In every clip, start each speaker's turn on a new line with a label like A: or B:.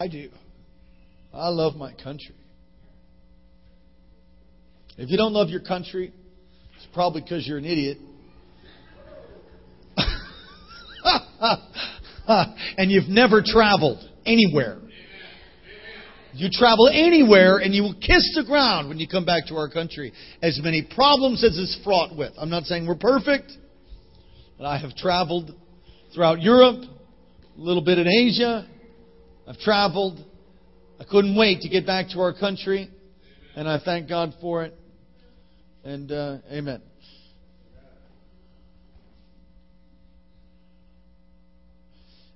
A: I do. I love my country. If you don't love your country, it's probably because you're an idiot. and you've never traveled anywhere. You travel anywhere and you will kiss the ground when you come back to our country. As many problems as it's fraught with. I'm not saying we're perfect, but I have traveled throughout Europe, a little bit in Asia. I've traveled. I couldn't wait to get back to our country, and I thank God for it. And uh, amen.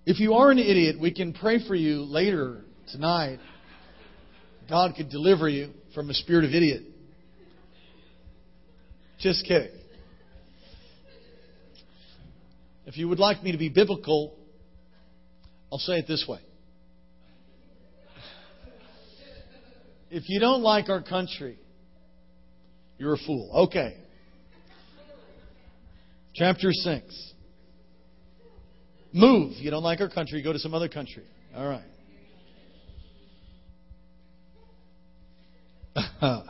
A: If you are an idiot, we can pray for you later tonight. God could deliver you from a spirit of idiot. Just kidding. If you would like me to be biblical, I'll say it this way. If you don't like our country, you're a fool. Okay. Chapter 6. Move. You don't like our country, go to some other country. All right.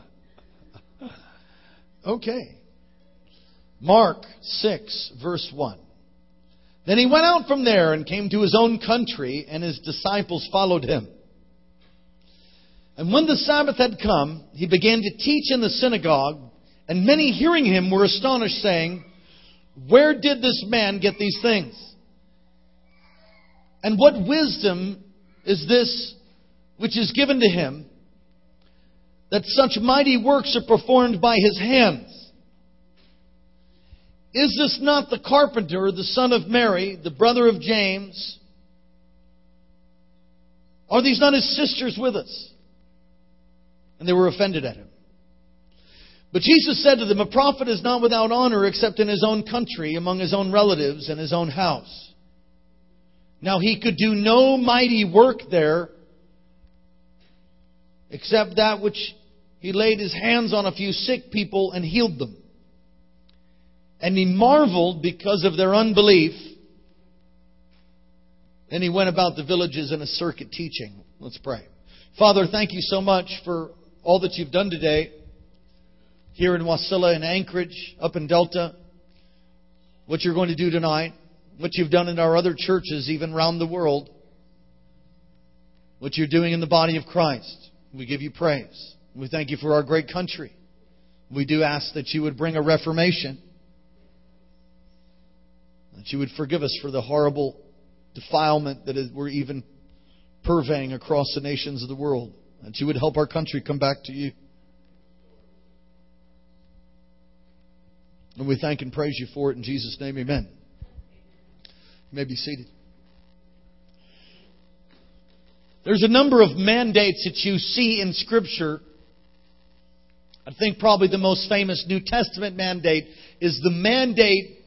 A: okay. Mark 6, verse 1. Then he went out from there and came to his own country, and his disciples followed him. And when the Sabbath had come, he began to teach in the synagogue, and many hearing him were astonished, saying, Where did this man get these things? And what wisdom is this which is given to him, that such mighty works are performed by his hands? Is this not the carpenter, the son of Mary, the brother of James? Are these not his sisters with us? And they were offended at him. But Jesus said to them, A prophet is not without honor except in his own country, among his own relatives, and his own house. Now he could do no mighty work there except that which he laid his hands on a few sick people and healed them. And he marveled because of their unbelief. Then he went about the villages in a circuit teaching. Let's pray. Father, thank you so much for all that you've done today here in Wasilla and Anchorage, up in Delta, what you're going to do tonight what you've done in our other churches, even around the world, what you're doing in the body of Christ. We give you praise. We thank you for our great country. We do ask that you would bring a reformation, that you would forgive us for the horrible defilement that is, we're even purveying across the nations of the world, that you would help our country come back to you. And we thank and praise you for it in Jesus' name, amen. You may be seated. There's a number of mandates that you see in Scripture. I think probably the most famous New Testament mandate is the mandate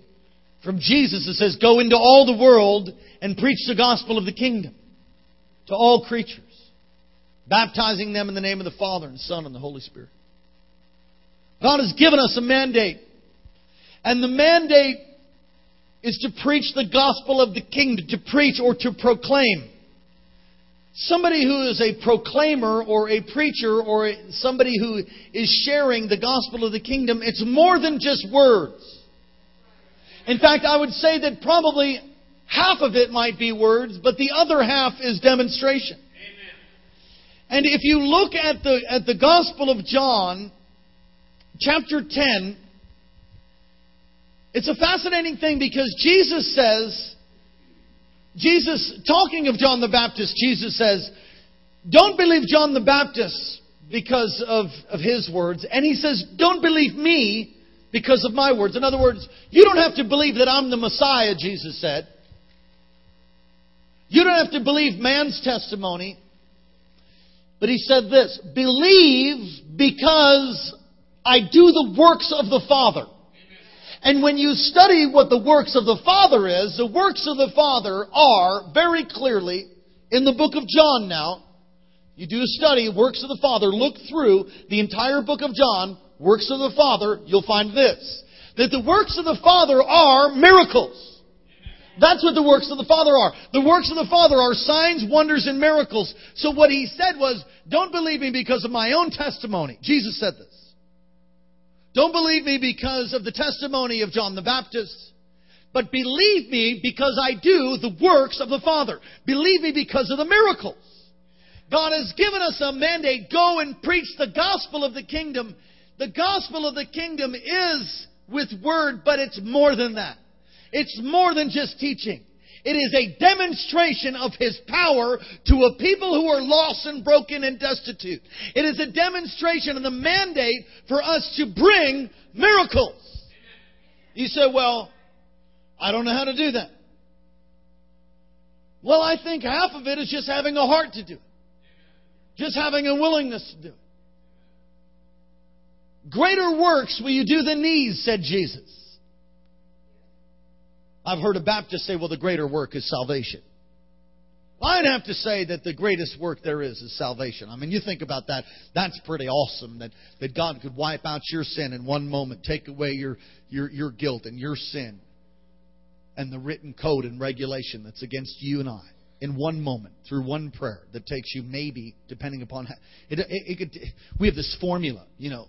A: from Jesus that says, Go into all the world and preach the gospel of the kingdom to all creatures, baptizing them in the name of the Father and Son and the Holy Spirit. God has given us a mandate. And the mandate is to preach the gospel of the kingdom, to preach or to proclaim. Somebody who is a proclaimer or a preacher or somebody who is sharing the gospel of the kingdom, it's more than just words. In fact, I would say that probably half of it might be words, but the other half is demonstration. And if you look at the, at the Gospel of John, chapter 10, it's a fascinating thing because Jesus says, Jesus, talking of John the Baptist, Jesus says, don't believe John the Baptist because of, of his words. And he says, don't believe me because of my words. In other words, you don't have to believe that I'm the Messiah, Jesus said. You don't have to believe man's testimony. But he said this, believe because I do the works of the Father. And when you study what the works of the Father is, the works of the Father are very clearly in the book of John now. You do a study, works of the Father, look through the entire book of John, works of the Father, you'll find this. That the works of the Father are miracles. That's what the works of the Father are. The works of the Father are signs, wonders, and miracles. So what he said was, don't believe me because of my own testimony. Jesus said this. Don't believe me because of the testimony of John the Baptist. But believe me because I do the works of the Father. Believe me because of the miracles. God has given us a mandate. Go and preach the gospel of the kingdom. The gospel of the kingdom is with word, but it's more than that. It's more than just teaching. It is a demonstration of His power to a people who are lost and broken and destitute. It is a demonstration of the mandate for us to bring miracles. You say, well, I don't know how to do that. Well, I think half of it is just having a heart to do it. Just having a willingness to do it. Greater works will you do than these, said Jesus. I've heard a Baptist say, well, the greater work is salvation. I'd have to say that the greatest work there is is salvation. I mean, you think about that. That's pretty awesome that, that God could wipe out your sin in one moment, take away your, your, your guilt and your sin and the written code and regulation that's against you and I in one moment through one prayer that takes you maybe, depending upon how, it, it, it could, we have this formula, you know,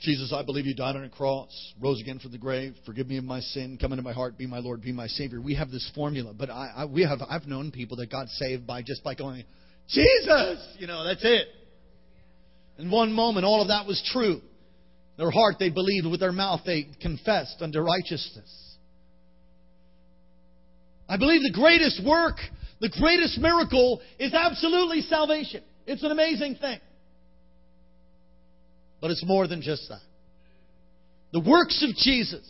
A: Jesus, I believe you died on a cross, rose again from the grave. Forgive me of my sin. Come into my heart. Be my Lord. Be my Savior. We have this formula, but I, I, we have I've known people that got saved by just by going, Jesus. You know, that's it. In one moment, all of that was true. Their heart they believed, with their mouth they confessed unto righteousness. I believe the greatest work, the greatest miracle is absolutely salvation. It's an amazing thing. But it's more than just that. The works of Jesus.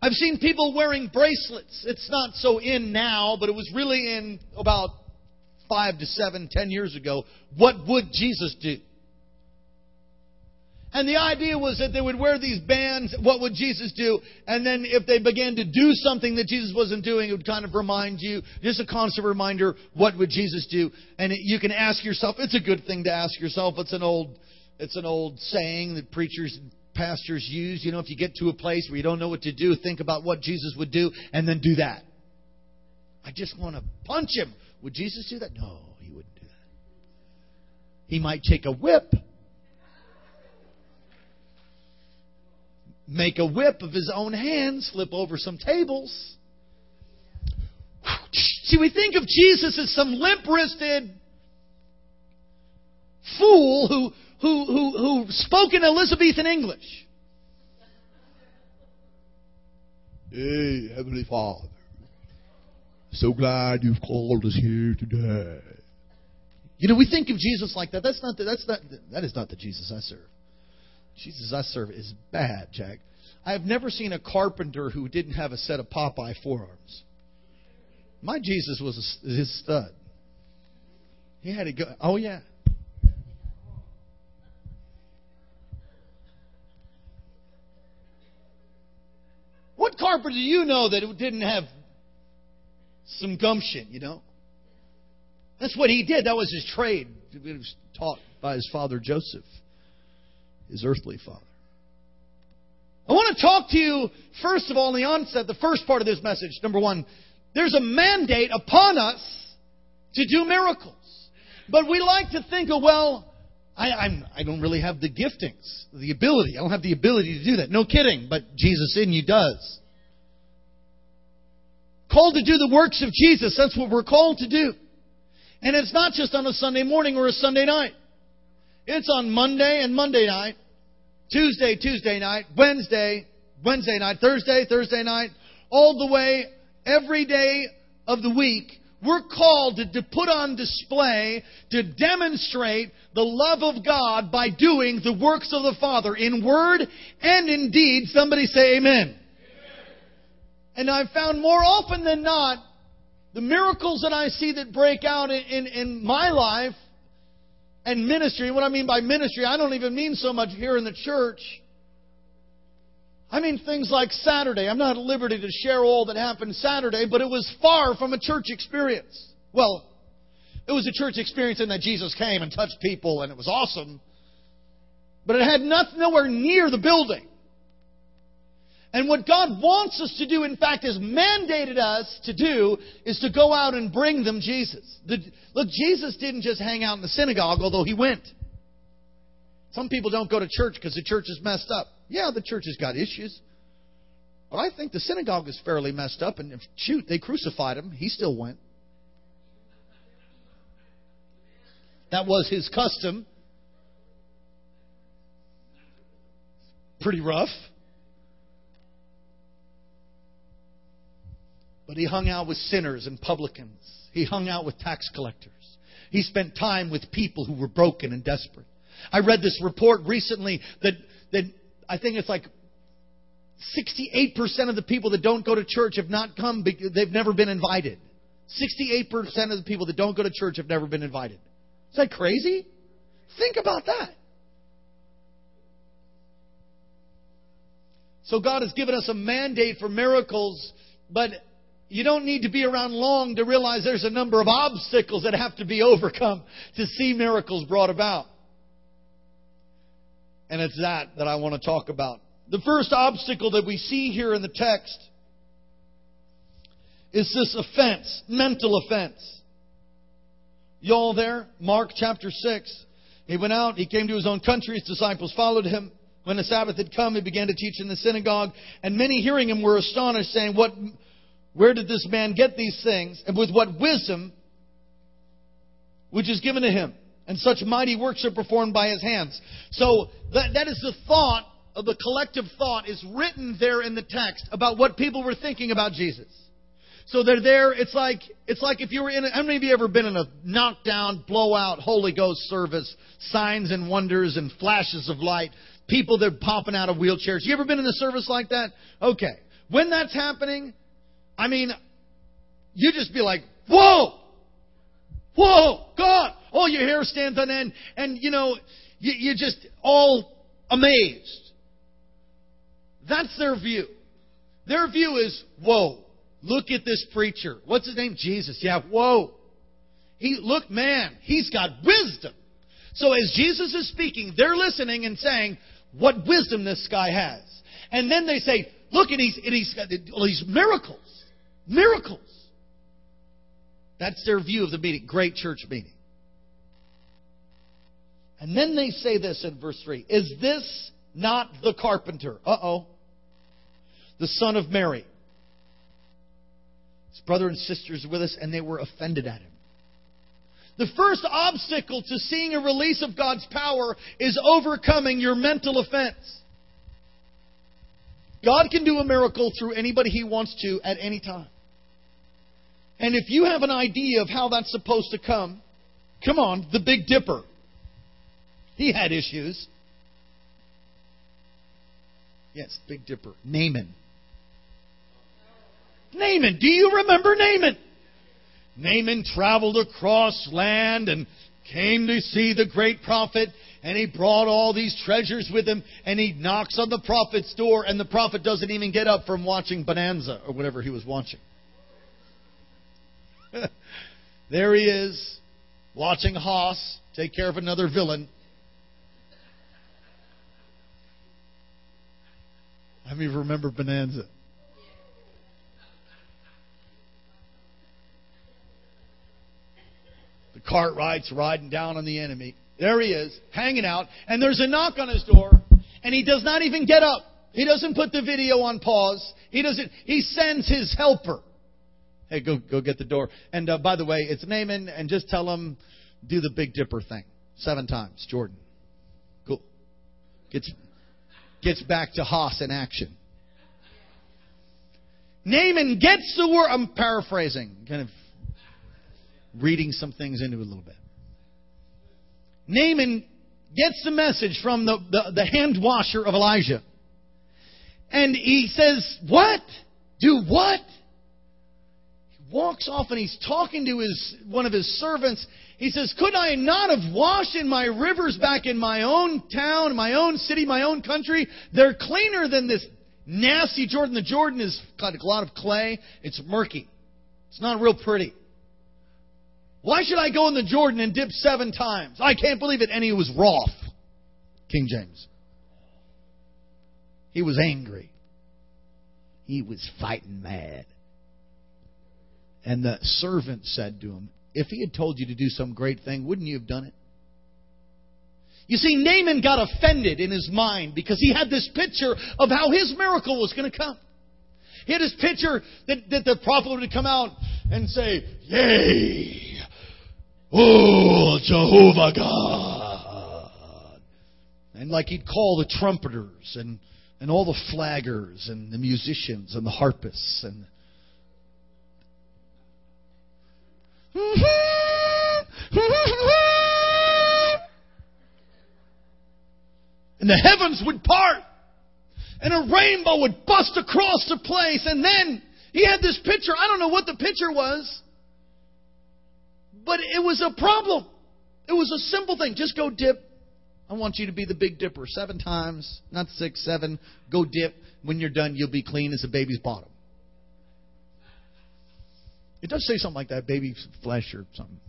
A: I've seen people wearing bracelets. It's not so in now, but it was really in about five to seven, ten years ago. What would Jesus do? And the idea was that they would wear these bands. What would Jesus do? And then if they began to do something that Jesus wasn't doing, it would kind of remind you, just a constant reminder, what would Jesus do? And it, you can ask yourself, it's a good thing to ask yourself. It's an old it's an old saying that preachers and pastors use. You know, if you get to a place where you don't know what to do, think about what Jesus would do and then do that. I just want to punch him. Would Jesus do that? No, he wouldn't do that. He might take a whip, make a whip of his own hands, flip over some tables. See, we think of Jesus as some limp wristed fool who, who, who, who spoke in Elizabethan English.
B: Hey, Heavenly Father, so glad you've called us here today.
A: You know, we think of Jesus like that. That's not the, that's not that is not the Jesus I serve. Jesus I serve is bad, Jack. I have never seen a carpenter who didn't have a set of Popeye forearms. My Jesus was a, his stud. He had to go. Oh yeah, Carpenter do you know that it didn't have some gumption, you know? That's what he did. That was his trade. He was taught by his father Joseph, his earthly father. I want to talk to you, first of all, in the onset, the first part of this message. Number one, there's a mandate upon us to do miracles. But we like to think of, well, I, I'm, I don't really have the giftings, the ability. I don't have the ability to do that. No kidding, but Jesus in you does. Called to do the works of Jesus. That's what we're called to do. And it's not just on a Sunday morning or a Sunday night. It's on Monday and Monday night, Tuesday, Tuesday night, Wednesday, Wednesday night, Thursday, Thursday night, all the way every day of the week we're called to, to, put on display, to demonstrate the love of God by doing the works of the Father in word and in deed. Somebody say amen. And I've found more often than not, the miracles that I see that break out in, in, in my life and ministry, what I mean by ministry, I don't even mean so much here in the church I mean things like Saturday. I'm not at liberty to share all that happened Saturday, but it was far from a church experience. Well, it was a church experience in that Jesus came and touched people and it was awesome. But it had nothing, nowhere near the building. And what God wants us to do, in fact, has mandated us to do, is to go out and bring them Jesus. The, look, Jesus didn't just hang out in the synagogue, although he went. Some people don't go to church because the church is messed up. Yeah, the church has got issues. But I think the synagogue is fairly messed up, and if, shoot, they crucified him. He still went. That was his custom. Pretty rough. But he hung out with sinners and publicans. He hung out with tax collectors. He spent time with people who were broken and desperate. I read this report recently that, that I think it's like 68% of the people that don't go to church have not come, because they've never been invited. 68% of the people that don't go to church have never been invited. Is that crazy? Think about that. So God has given us a mandate for miracles, but you don't need to be around long to realize there's a number of obstacles that have to be overcome to see miracles brought about. And it's that that I want to talk about. The first obstacle that we see here in the text is this offense, mental offense. Y'all there? Mark chapter 6. He went out, he came to his own country, his disciples followed him. When the Sabbath had come, he began to teach in the synagogue, and many hearing him were astonished, saying, What where did this man get these things? And with what wisdom which is given to him? And such mighty works are performed by his hands. So that, that is the thought of the collective thought is written there in the text about what people were thinking about Jesus. So they're there. It's like it's like if you were in. A, how many of you ever been in a knockdown, blowout Holy Ghost service? Signs and wonders and flashes of light. People that are popping out of wheelchairs. You ever been in a service like that? Okay. When that's happening, I mean, you just be like, whoa, whoa, God. All your hair stands on end, and you know, you, you're just all amazed. That's their view. Their view is, whoa, look at this preacher. What's his name? Jesus. Yeah, whoa. He, look, man, he's got wisdom. So as Jesus is speaking, they're listening and saying, what wisdom this guy has. And then they say, look, he's, and he's got all these miracles. Miracles. That's their view of the meeting. Great church meeting. And then they say this in verse 3 Is this not the carpenter? Uh oh. The son of Mary. His brother and sisters with us, and they were offended at him. The first obstacle to seeing a release of God's power is overcoming your mental offense. God can do a miracle through anybody He wants to at any time. And if you have an idea of how that's supposed to come, come on, the Big Dipper. He had issues. Yes, Big Dipper. Naaman. Naaman. Do you remember Naaman? Naaman traveled across land and came to see the great prophet, and he brought all these treasures with him, and he knocks on the prophet's door, and the prophet doesn't even get up from watching Bonanza or whatever he was watching. there he is, watching Hoss take care of another villain. How many remember Bonanza? The Cartwright's riding down on the enemy. There he is, hanging out, and there's a knock on his door, and he does not even get up. He doesn't put the video on pause. He doesn't. He sends his helper. Hey, go go get the door. And uh, by the way, it's Naaman, and just tell him do the Big Dipper thing seven times. Jordan, cool. Gets gets back to Hoss in action. Naaman gets the word. I'm paraphrasing, kind of reading some things into it a little bit. Naaman gets the message from the, the, the hand washer of Elijah. And he says, What? Do what? Walks off and he's talking to his one of his servants. He says, "Could I not have washed in my rivers back in my own town, my own city, my own country? They're cleaner than this nasty Jordan. The Jordan is got a lot of clay. It's murky. It's not real pretty. Why should I go in the Jordan and dip seven times? I can't believe it." And he was wroth. King James. He was angry. he was fighting mad. And the servant said to him, If he had told you to do some great thing, wouldn't you have done it? You see, Naaman got offended in his mind because he had this picture of how his miracle was going to come. He had this picture that, that the prophet would come out and say, Yea, oh, Jehovah God. And like he'd call the trumpeters and, and all the flaggers and the musicians and the harpists and Mm-hmm. and the heavens would part. And a rainbow would bust across the place. And then he had this picture. I don't know what the picture was. But it was a problem. It was a simple thing. Just go dip. I want you to be the big dipper. Seven times not six seven. Go dip. When you're done you'll be clean as a baby's bottom it does say something like that baby flesh or something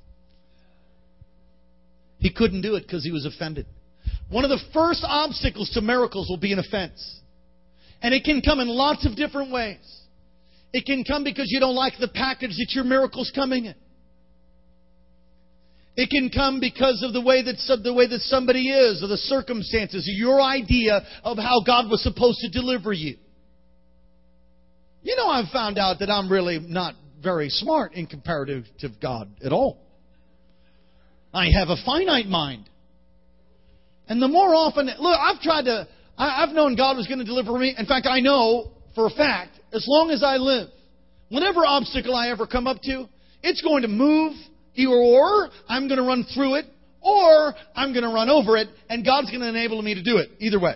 A: he couldn't do it because he was offended one of the first obstacles to miracles will be an offense. And it can come in lots of different ways. It can come because you don't like the package that your miracle's coming in. It can come because of the way that the way that somebody is, or the circumstances, or your idea of how God was supposed to deliver you. You know, I've found out that I'm really not very smart in comparative to God at all. I have a finite mind. And the more often, look, I've tried to, I, have known God was going to deliver me. In fact, I know for a fact, as long as I live, whatever obstacle I ever come up to, it's going to move, or I'm going to run through it, or I'm going to run over it, and God's going to enable me to do it. Either way.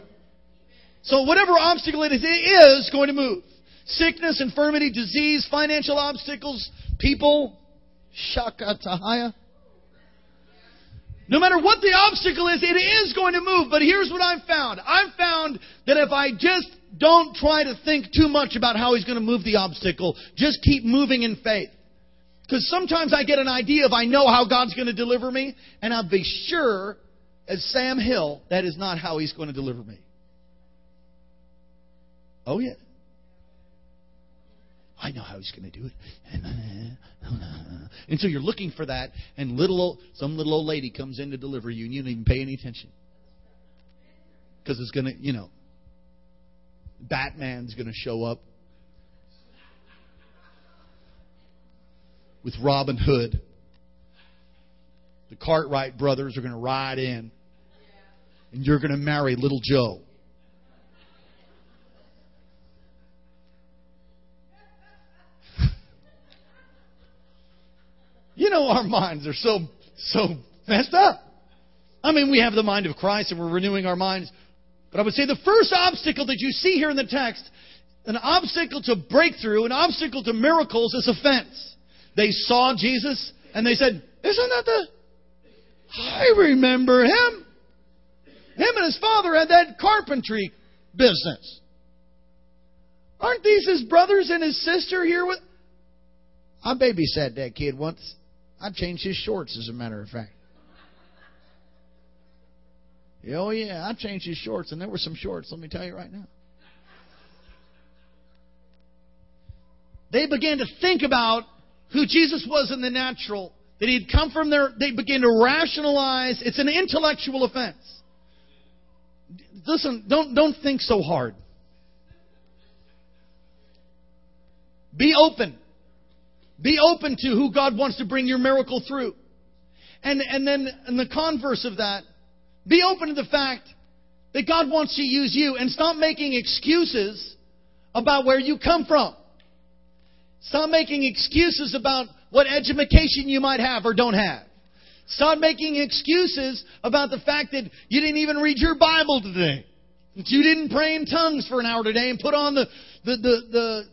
A: So whatever obstacle it is, it is going to move. Sickness, infirmity, disease, financial obstacles, people, shakatahaya. No matter what the obstacle is, it is going to move. But here's what I've found. I've found that if I just don't try to think too much about how he's going to move the obstacle, just keep moving in faith. Because sometimes I get an idea of I know how God's going to deliver me, and I'll be sure, as Sam Hill, that is not how he's going to deliver me. Oh, yeah. I know how he's going to do it. And so you're looking for that, and little old, some little old lady comes in to deliver you, and you don't even pay any attention. Because it's going to, you know, Batman's going to show up with Robin Hood. The Cartwright brothers are going to ride in, and you're going to marry little Joe. You know, our minds are so, so messed up. I mean, we have the mind of Christ and we're renewing our minds. But I would say the first obstacle that you see here in the text, an obstacle to breakthrough, an obstacle to miracles is offense. They saw Jesus and they said, Isn't that the. I remember him. Him and his father had that carpentry business. Aren't these his brothers and his sister here with. I babysat that kid once. I changed his shorts, as a matter of fact. Oh, yeah, I changed his shorts, and there were some shorts, let me tell you right now. They began to think about who Jesus was in the natural, that he had come from there. They began to rationalize. It's an intellectual offense. Listen, don't, don't think so hard. Be open. Be open to who God wants to bring your miracle through. And, and then, in the converse of that, be open to the fact that God wants to use you and stop making excuses about where you come from. Stop making excuses about what education you might have or don't have. Stop making excuses about the fact that you didn't even read your Bible today. That you didn't pray in tongues for an hour today and put on the, the, the, the,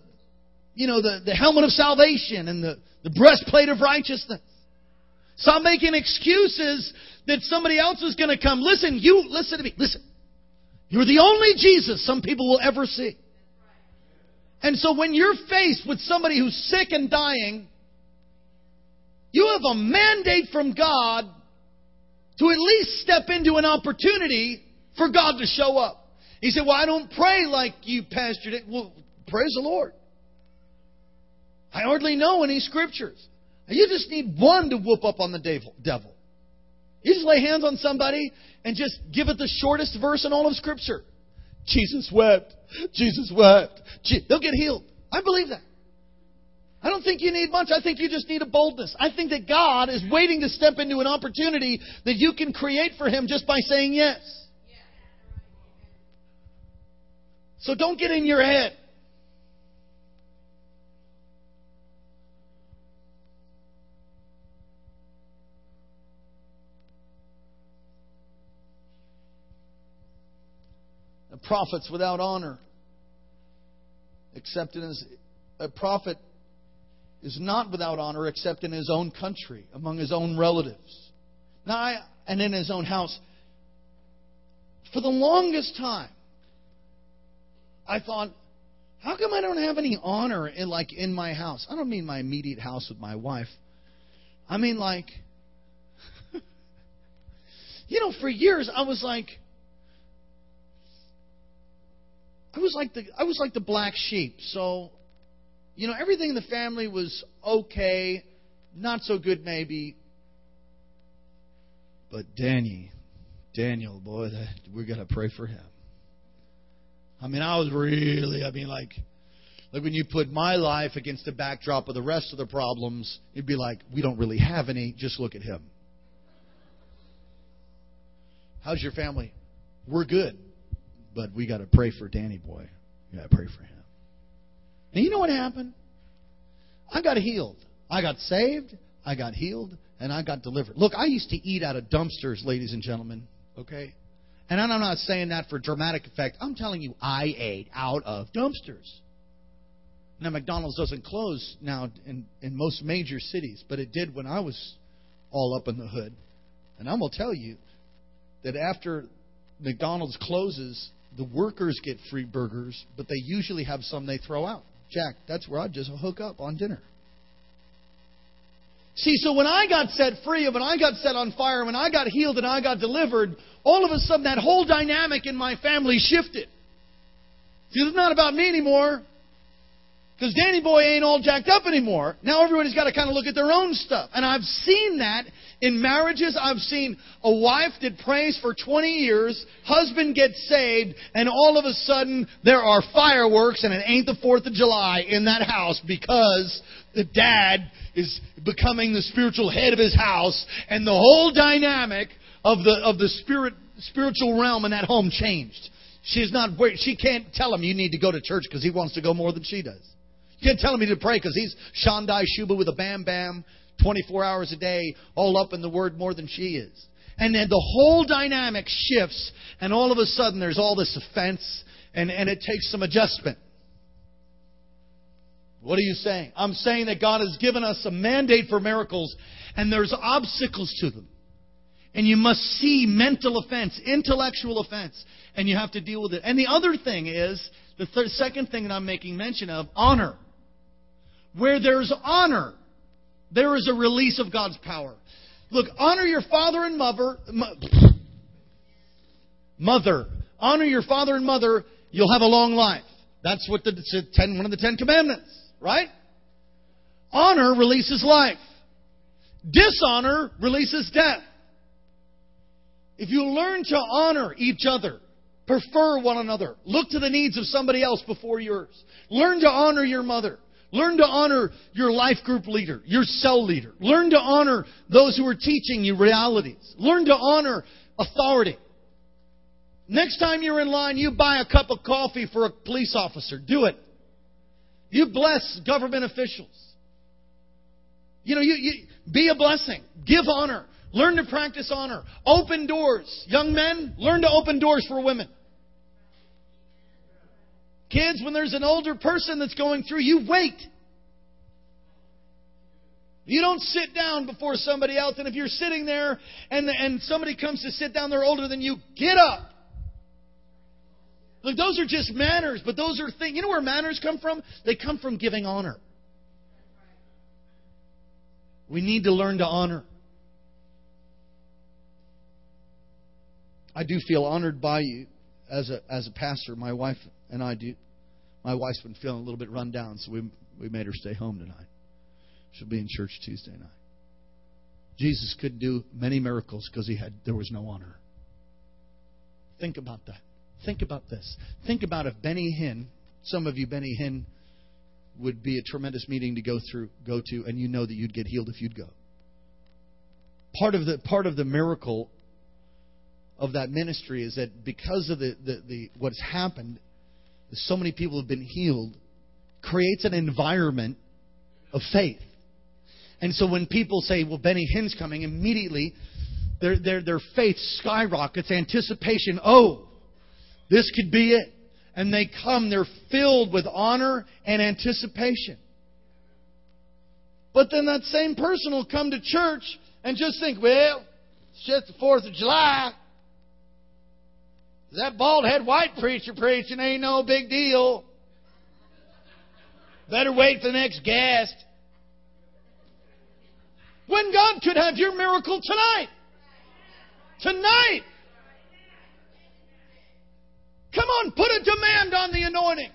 A: you know, the, the helmet of salvation and the, the breastplate of righteousness. Stop making excuses that somebody else is going to come. Listen, you, listen to me, listen. You're the only Jesus some people will ever see. And so when you're faced with somebody who's sick and dying, you have a mandate from God to at least step into an opportunity for God to show up. He said, Well, I don't pray like you, Pastor. Well, Praise the Lord. I hardly know any scriptures. You just need one to whoop up on the devil. You just lay hands on somebody and just give it the shortest verse in all of Scripture. Jesus wept. Jesus wept. They'll get healed. I believe that. I don't think you need much. I think you just need a boldness. I think that God is waiting to step into an opportunity that you can create for Him just by saying yes. So don't get in your head. Prophet's without honor, except in his a prophet is not without honor except in his own country, among his own relatives, now I, and in his own house. For the longest time, I thought, how come I don't have any honor in like in my house? I don't mean my immediate house with my wife. I mean like you know, for years I was like I was like the I was like the black sheep. So, you know, everything in the family was okay, not so good maybe. But Danny, Daniel, boy, that, we're gonna pray for him. I mean, I was really, I mean, like, like when you put my life against the backdrop of the rest of the problems, it'd be like, we don't really have any, just look at him. How's your family? We're good, but we got to pray for Danny boy. We got to pray for him. And you know what happened? I got healed. I got saved, I got healed, and I got delivered. Look, I used to eat out of dumpsters, ladies and gentlemen, okay? And I'm not saying that for dramatic effect. I'm telling you, I ate out of dumpsters. Now, McDonald's doesn't close now in, in most major cities, but it did when I was all up in the hood. And I'm going to tell you that after McDonald's closes, the workers get free burgers, but they usually have some they throw out. Jack, that's where I just hook up on dinner. See, so when I got set free, when I got set on fire, when I got healed and I got delivered, all of a sudden that whole dynamic in my family shifted. See, it's not about me anymore. Because Danny Boy ain't all jacked up anymore. Now everybody's got to kind of look at their own stuff. And I've seen that in marriages. I've seen a wife that prays for 20 years, husband gets saved, and all of a sudden there are fireworks and it ain't the 4th of July in that house because the dad is becoming the spiritual head of his house and the whole dynamic of the, of the spirit, spiritual realm in that home changed. She's not, she can't tell him you need to go to church because he wants to go more than she does. You can't tell him to pray because he's Shandai Shuba with a bam bam 24 hours a day, all up in the Word more than she is. And then the whole dynamic shifts, and all of a sudden there's all this offense, and, and it takes some adjustment. What are you saying? I'm saying that God has given us a mandate for miracles, and there's obstacles to them. And you must see mental offense, intellectual offense, and you have to deal with it. And the other thing is, the third, second thing that I'm making mention of, honor. Where there's honor, there is a release of God's power. Look, honor your father and mother. Mother. Honor your father and mother, you'll have a long life. That's what the ten, one of the Ten Commandments, right? Honor releases life. Dishonor releases death. If you learn to honor each other, prefer one another, look to the needs of somebody else before yours, learn to honor your mother, Learn to honor your life group leader, your cell leader. Learn to honor those who are teaching you realities. Learn to honor authority. Next time you're in line, you buy a cup of coffee for a police officer. Do it. You bless government officials. You know, you, you be a blessing. Give honor. Learn to practice honor. Open doors. Young men, learn to open doors for women. Kids, when there's an older person that's going through, you wait. You don't sit down before somebody else, and if you're sitting there and, and somebody comes to sit down, they're older than you, get up. Look, those are just manners, but those are things. You know where manners come from? They come from giving honor. We need to learn to honor. I do feel honored by you as a, as a pastor. My wife and I do. My wife's been feeling a little bit run down, so we, we made her stay home tonight. She'll be in church Tuesday night. Jesus could do many miracles because he had there was no honor. Think about that. Think about this. Think about if Benny Hinn, some of you Benny Hinn would be a tremendous meeting to go through go to and you know that you'd get healed if you'd go. Part of the part of the miracle of that ministry is that because of the, the, the what's happened, so many people have been healed, creates an environment of faith. And so when people say, well, Benny Hinn's coming, immediately their, their, their faith skyrockets, anticipation, oh, this could be it. And they come, they're filled with honor and anticipation. But then that same person will come to church and just think, well, it's just the 4th of July. That bald head white preacher preaching ain't no big deal. Better wait for the next guest. When God could have your miracle tonight. Tonight. Come on, put a demand on the anointing.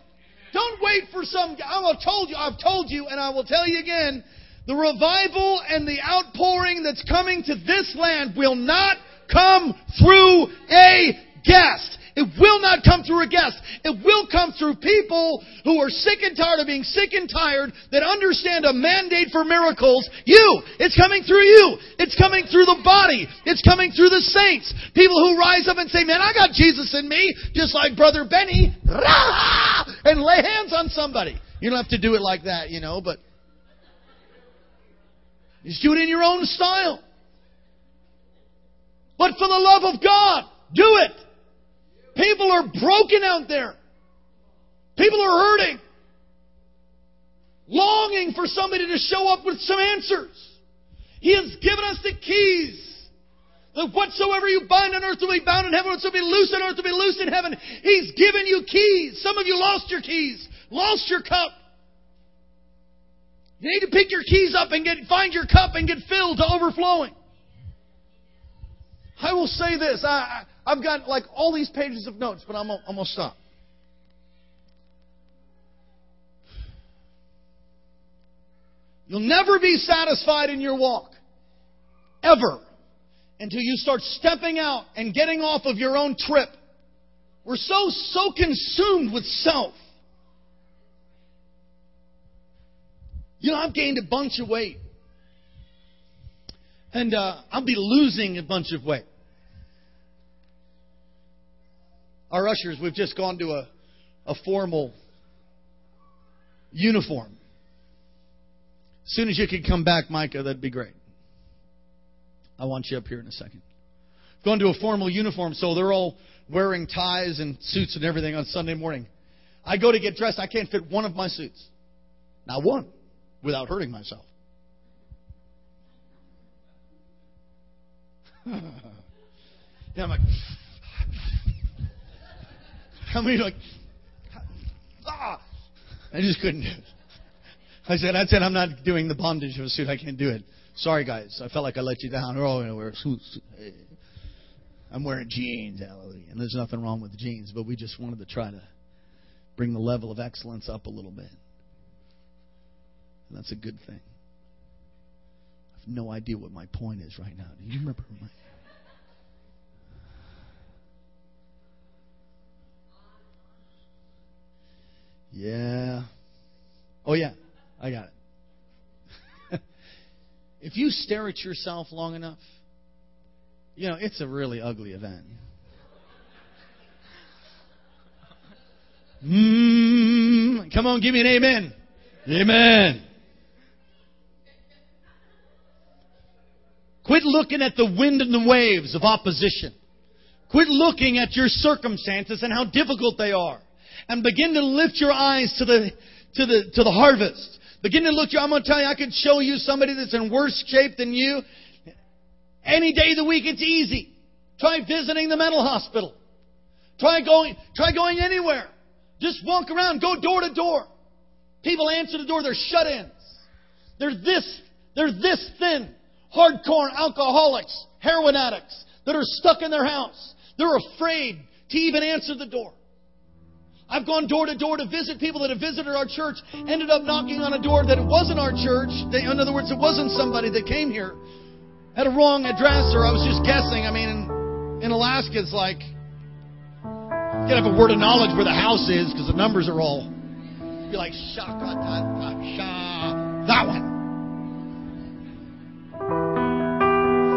A: Don't wait for some. I have told you. I've told you, and I will tell you again. The revival and the outpouring that's coming to this land will not come through a guest. It will not come through a guest. It will come through people who are sick and tired of being sick and tired that understand a mandate for miracles. You! It's coming through you! It's coming through the body! It's coming through the saints! People who rise up and say, man, I got Jesus in me, just like Brother Benny, and lay hands on somebody. You don't have to do it like that, you know, but just do it in your own style. But for the love of God, do it. People are broken out there. People are hurting. Longing for somebody to show up with some answers. He has given us the keys. That whatsoever you bind on earth will be bound in heaven, whatsoever be loose on earth will be loose in heaven. He's given you keys. Some of you lost your keys, lost your cup. You need to pick your keys up and get find your cup and get filled to overflowing. I will say this. I, I've got like all these pages of notes, but I'm, I'm going to stop. You'll never be satisfied in your walk. Ever. Until you start stepping out and getting off of your own trip. We're so, so consumed with self. You know, I've gained a bunch of weight. And uh, I'll be losing a bunch of weight. Our ushers, we've just gone to a, a formal uniform. As soon as you could come back, Micah, that'd be great. I want you up here in a second. Going to a formal uniform, so they're all wearing ties and suits and everything on Sunday morning. I go to get dressed, I can't fit one of my suits. Not one, without hurting myself. yeah, I'm like, how many like, ah, I just couldn't do it. I said, I said, I'm not doing the bondage of a suit. I can't do it. Sorry, guys. I felt like I let you down. Oh, you know, wear suits. I'm wearing jeans, hallelujah. And there's nothing wrong with jeans, but we just wanted to try to bring the level of excellence up a little bit. And that's a good thing. I have no idea what my point is right now. Do you remember my Yeah. Oh, yeah. I got it. if you stare at yourself long enough, you know, it's a really ugly event. Mm, come on, give me an amen. Amen. Quit looking at the wind and the waves of opposition. Quit looking at your circumstances and how difficult they are and begin to lift your eyes to the, to the, to the harvest. Begin to look, I'm going to tell you, I could show you somebody that's in worse shape than you. Any day of the week, it's easy. Try visiting the mental hospital. Try going, try going anywhere. Just walk around, go door to door. People answer the door, they're shut-ins. They're this, they're this thin. Hardcore alcoholics, heroin addicts that are stuck in their house. They're afraid to even answer the door. I've gone door to door to visit people that have visited our church, ended up knocking on a door that it wasn't our church. They, in other words, it wasn't somebody that came here. Had a wrong address, or I was just guessing. I mean, in, in Alaska, it's like, you gotta have a word of knowledge where the house is because the numbers are all. You're like, shaka, that one.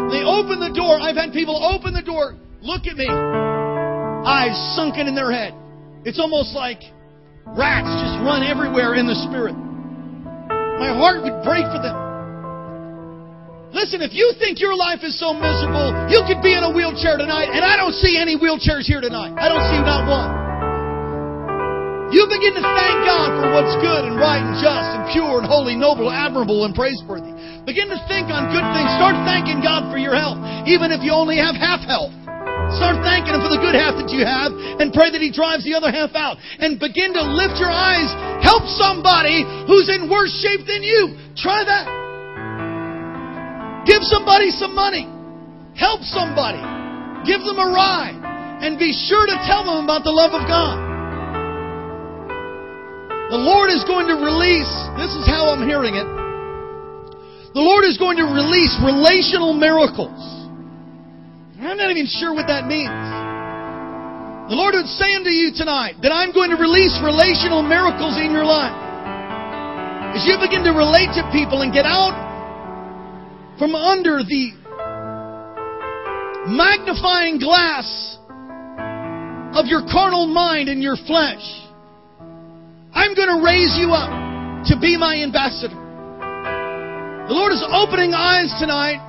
A: They open the door. I've had people open the door, look at me, eyes sunken in their head. It's almost like rats just run everywhere in the spirit. My heart would break for them. Listen, if you think your life is so miserable, you could be in a wheelchair tonight, and I don't see any wheelchairs here tonight. I don't see not one. You begin to thank God for what's good and right and just and pure and holy, noble, admirable, and praiseworthy. Begin to think on good things. Start thanking God for your health, even if you only have half health. Start thanking Him for the good half that you have and pray that He drives the other half out. And begin to lift your eyes. Help somebody who's in worse shape than you. Try that. Give somebody some money. Help somebody. Give them a ride. And be sure to tell them about the love of God. The Lord is going to release, this is how I'm hearing it. The Lord is going to release relational miracles. I'm not even sure what that means. The Lord would say unto you tonight that I'm going to release relational miracles in your life. As you begin to relate to people and get out from under the magnifying glass of your carnal mind and your flesh, I'm going to raise you up to be my ambassador. The Lord is opening eyes tonight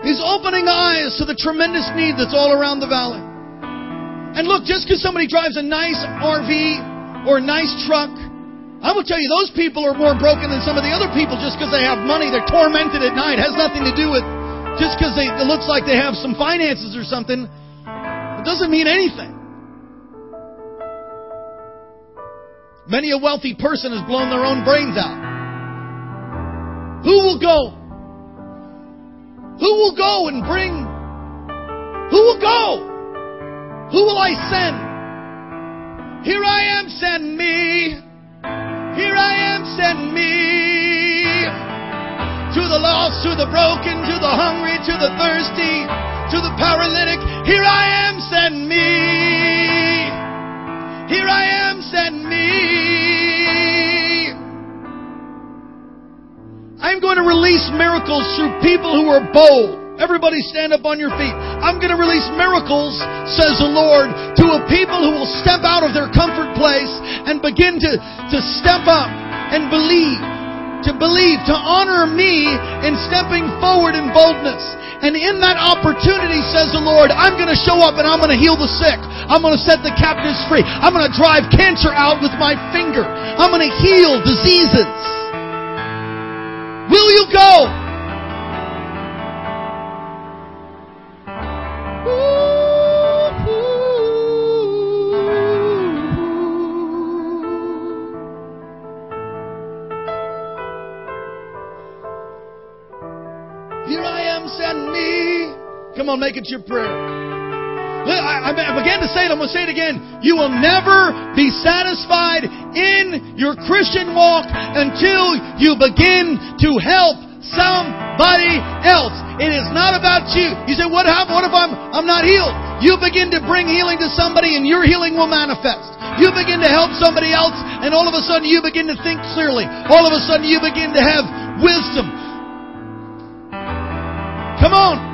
A: He's opening eyes to the tremendous need that's all around the valley. And look, just because somebody drives a nice RV or a nice truck, I will tell you, those people are more broken than some of the other people just because they have money. They're tormented at night. It has nothing to do with just because it looks like they have some finances or something. It doesn't mean anything. Many a wealthy person has blown their own brains out. Who will go who will go and bring? Who will go? Who will I send? Here I am, send me. Here I am, send me. To the lost, to the broken, to the hungry, to the thirsty, to the paralytic. Here I am, send me. Here I am, send me. I'm going to release miracles through people who are bold. Everybody stand up on your feet. I'm going to release miracles, says the Lord, to a people who will step out of their comfort place and begin to, to step up and believe. To believe, to honor me in stepping forward in boldness. And in that opportunity, says the Lord, I'm going to show up and I'm going to heal the sick. I'm going to set the captives free. I'm going to drive cancer out with my finger. I'm going to heal diseases. Will you go? Here I am, send me. Come on, make it your prayer. I, began to say it, I'm going to say it again. You will never be satisfied in your Christian walk until you begin to help somebody else. It is not about you. You say, what, what if I'm, I'm not healed? You begin to bring healing to somebody and your healing will manifest. You begin to help somebody else and all of a sudden you begin to think clearly. All of a sudden you begin to have wisdom. Come on.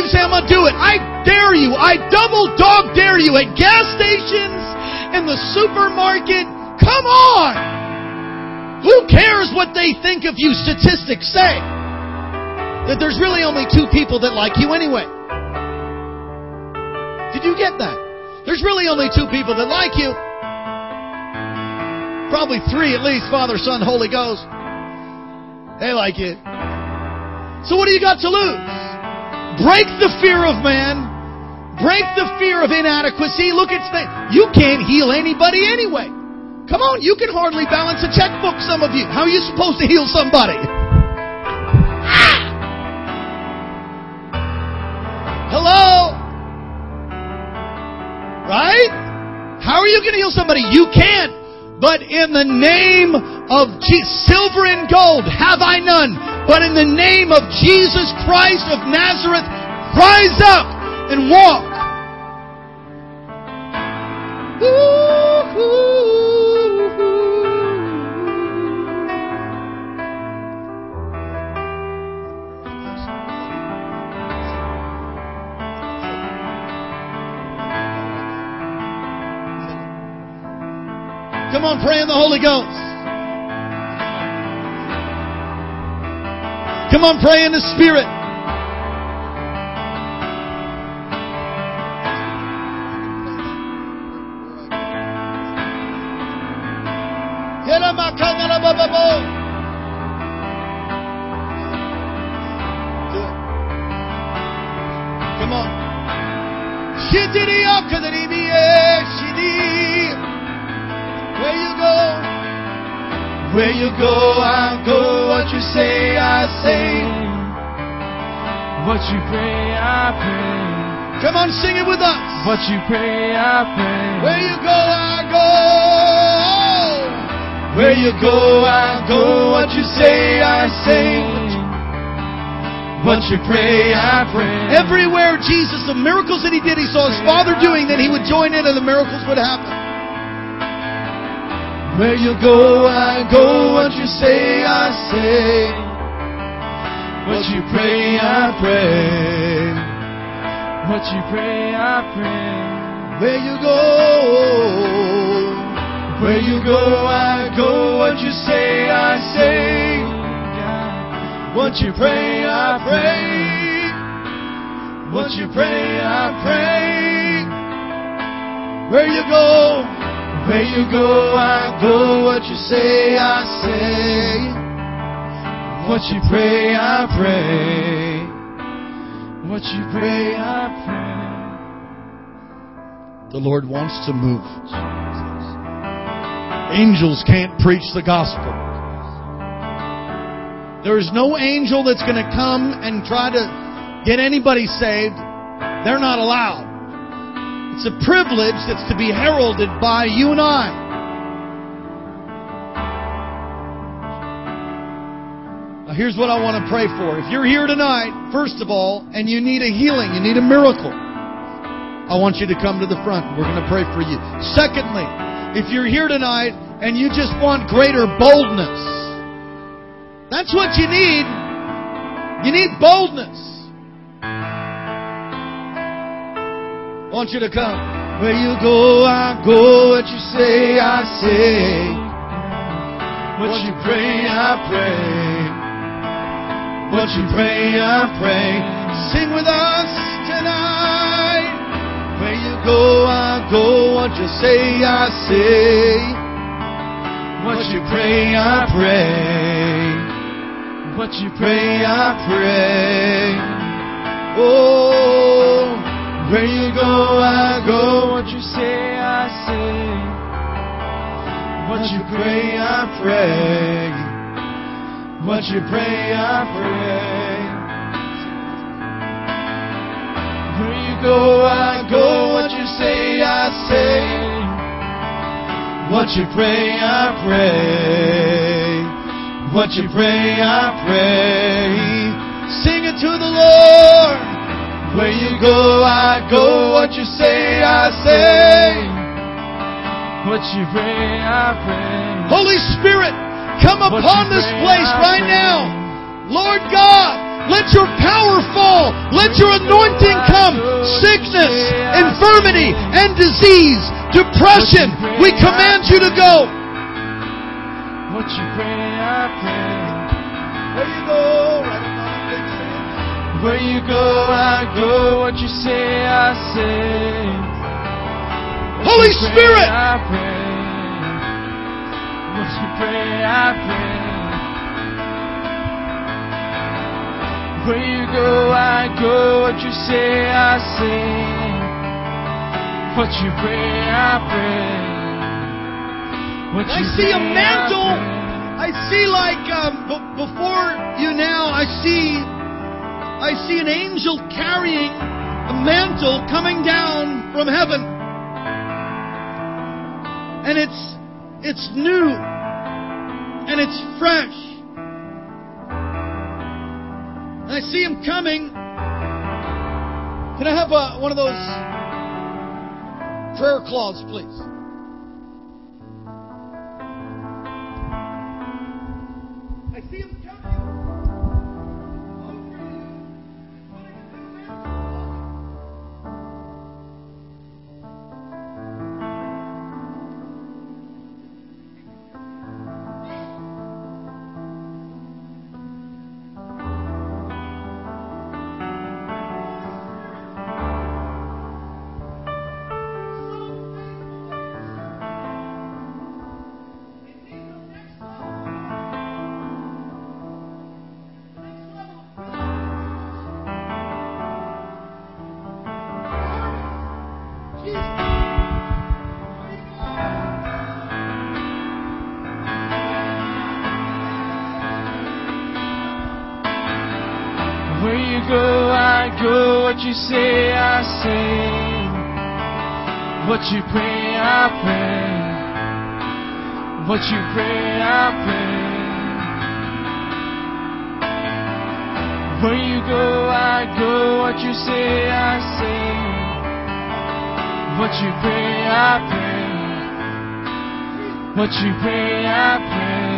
A: Many say, I'm going to do it? I dare you. I double dog dare you at gas stations, in the supermarket. Come on. Who cares what they think of you? Statistics say that there's really only two people that like you anyway. Did you get that? There's really only two people that like you. Probably three at least Father, Son, Holy Ghost. They like it. So what do you got to lose? Break the fear of man. Break the fear of inadequacy. Look, at the, you can't heal anybody anyway. Come on, you can hardly balance a checkbook, some of you. How are you supposed to heal somebody? Hello? Right? How are you going to heal somebody? You can't. But in the name of Jesus, silver and gold have I none. But in the name of Jesus Christ of Nazareth, rise up and walk. Come on, pray in the Holy Ghost. Come on, pray in the Spirit. Come on. Where you go?
C: Where you go, I go. What you say, I say. What you pray, I pray.
A: Come on, sing it with us.
C: What you pray, I pray.
A: Where you go, I go.
C: Where you go, I go. What you say, I say. What you pray, I pray.
A: Everywhere Jesus, the miracles that he did, he saw his Father doing, then he would join in and the miracles would happen.
C: Where you go, I go. What you say, I say. What you pray, I pray. What you pray, I pray.
A: Where you go,
C: Where you go, I go. What you say, I say. What you pray, I pray. What you pray, I pray.
A: where you go,
C: Where you go, I go. What you say, I say. What you pray, I pray. What you pray, I pray.
A: the Lord wants to move. Angels can't preach the gospel. There is no angel that's going to come and try to get anybody saved. They're not allowed. It's a privilege that's to be heralded by you and I. Now, here's what I want to pray for. If you're here tonight, first of all, and you need a healing, you need a miracle, I want you to come to the front. We're going to pray for you. Secondly, if you're here tonight and you just want greater boldness, that's what you need. You need boldness. I want you to come.
C: Where you go, I go. What you say, I say. What you pray, I pray. What you pray, I pray.
A: Sing with us tonight.
C: Where you go, I go. What you say, I say. What you pray, I pray. What you pray, I pray. Oh, where you go, I go. What you say, I say. What you pray, I pray. What you pray, I pray. Where you go, I go. What you say, I say. What you pray, I pray. What you pray, I pray.
A: Sing it to the Lord.
C: Where you go, I go. What you say, I say. What you pray, I pray.
A: Holy Spirit, come upon this place right now. Lord God, let your power fall. Let your anointing come. Sickness, infirmity, and disease, depression, we command you to go.
C: What you pray, I pray.
A: Where you go, right on my big sand.
C: Where you go, I go. What you say, I say. What
A: Holy
C: you pray,
A: Spirit.
C: I. What you pray, I pray. Where you go, I go. What you say, I say. What you pray, I pray. What
A: I
C: you
A: see a
C: pray, I
A: mantle.
C: pray.
A: I see like um, b- before you now. I see, I see an angel carrying a mantle coming down from heaven. and it's it's new and it's fresh. And I see him coming. Can I have a, one of those prayer cloths, please? You
C: pray, I pray. What you pray, I pray. Where you go, I go. What you say, I say. What you pray, I pray. What you pray, I pray.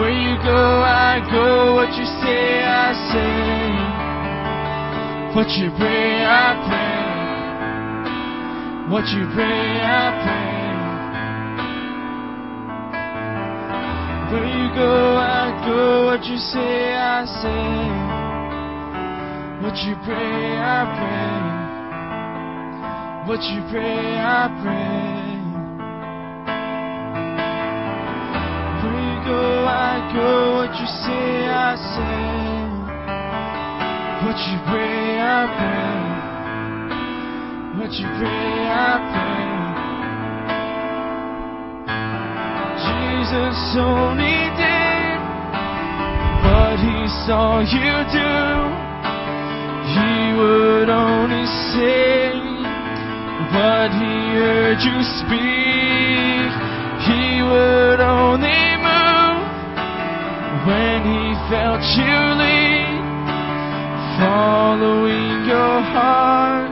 C: Where you go, I go. What you say, I say. What you pray, I pray. What you pray, I pray. Where you go, I go. What you say, I say. What you pray, I pray. What you pray, I pray. Where you go, I go. What you say, I say. What you pray, I pray. What you pray, I pray. Jesus only did what he saw you do. He would only say what he heard you speak. He would only move when he felt you lead, following your heart,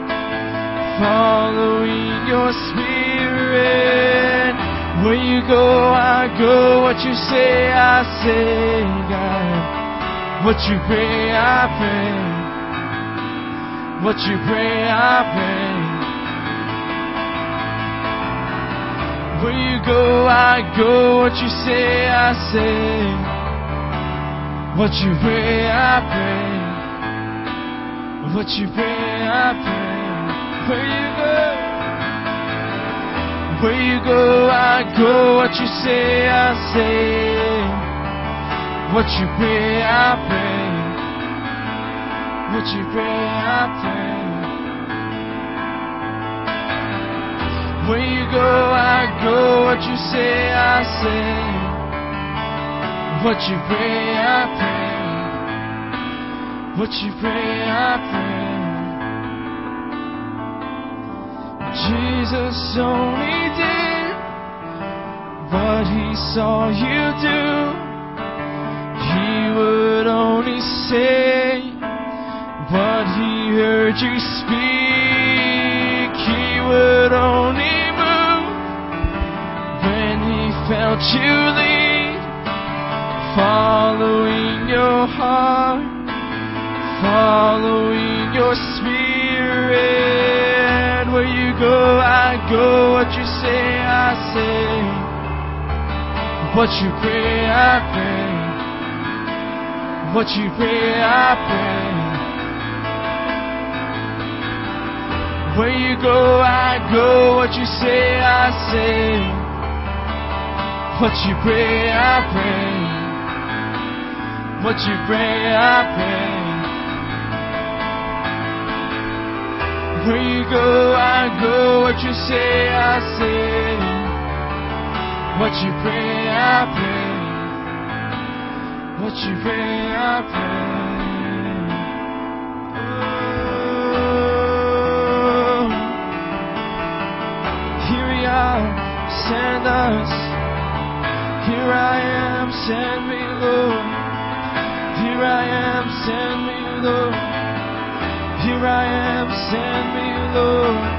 C: following your spirit. Where you go, I go. What you say, I say, God. What you pray, I pray. What you pray, I pray. Where you go, I go. What you say, I say. What you pray, I pray. What you pray, I pray. Where you go, where you go, I go. What you say, I say. What you pray, I pray. What you pray, I pray. Where you go, I go. What you say, I say. What you pray, I pray. What you pray, I pray. Jesus only did what he saw you do. He would only say what he heard you speak. He would only move when he felt you lead, following your heart, following your spirit. Where you go, I go. What you say, I say. What you pray, I pray. What you pray, I pray. Where you go, I go. What you say, I say. What you pray, I pray. What you pray, I pray. Where you go, I go. What you say, I say. What you pray, I pray. What you pray, I pray. Oh. Here we are, send us. Here I am, send me, Lord. Here I am, send me, Lord. Here I am, send me, Lord.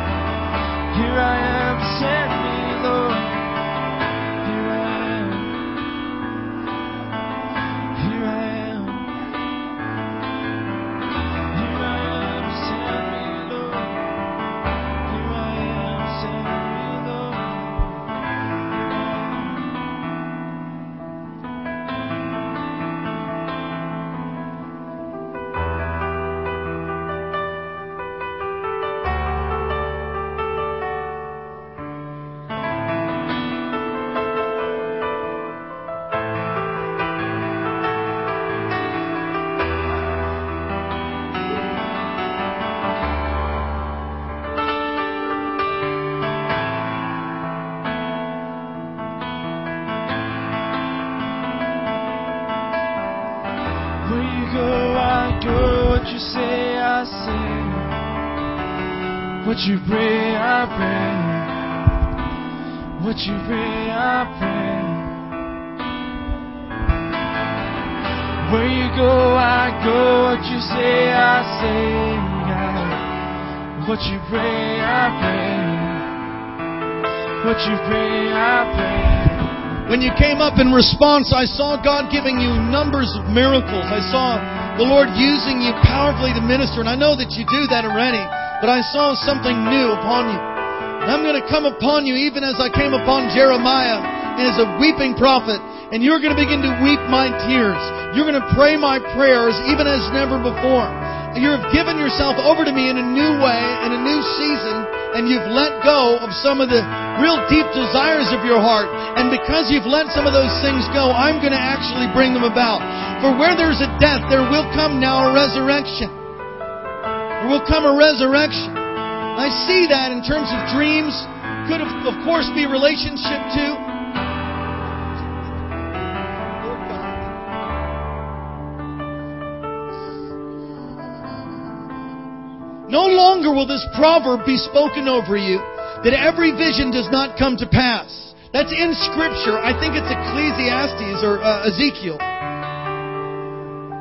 C: Pray, I pray. Where you go, I go. What you say, I say. God. What you pray, I pray. What you pray, I pray.
A: When you came up in response, I saw God giving you numbers of miracles. I saw the Lord using you powerfully to minister. And I know that you do that already, but I saw something new upon you. And I'm going to come upon you even as I came upon Jeremiah as a weeping prophet. And you're going to begin to weep my tears. You're going to pray my prayers even as never before. You have given yourself over to me in a new way, in a new season, and you've let go of some of the real deep desires of your heart. And because you've let some of those things go, I'm going to actually bring them about. For where there's a death, there will come now a resurrection. There will come a resurrection. I see that in terms of dreams. Could, of, of course, be relationship too. No longer will this proverb be spoken over you that every vision does not come to pass. That's in Scripture. I think it's Ecclesiastes or uh, Ezekiel.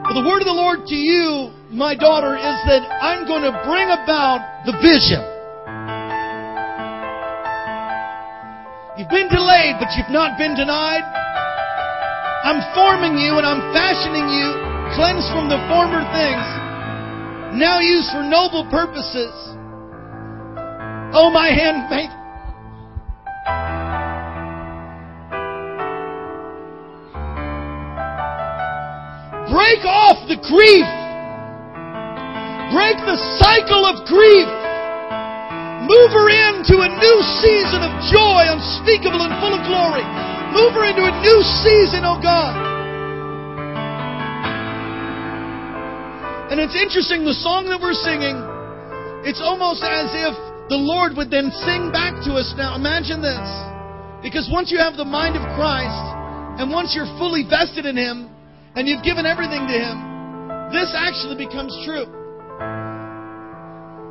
A: But the word of the Lord to you, my daughter, is that I'm going to bring about the vision. You've been delayed, but you've not been denied. I'm forming you and I'm fashioning you, cleansed from the former things, now used for noble purposes. Oh, my handmaid. Break off the grief. Break the cycle of grief. Move her into a new season of joy, unspeakable and full of glory. Move her into a new season, oh God. And it's interesting, the song that we're singing, it's almost as if the Lord would then sing back to us. Now, imagine this. Because once you have the mind of Christ, and once you're fully vested in Him, and you've given everything to Him, this actually becomes true.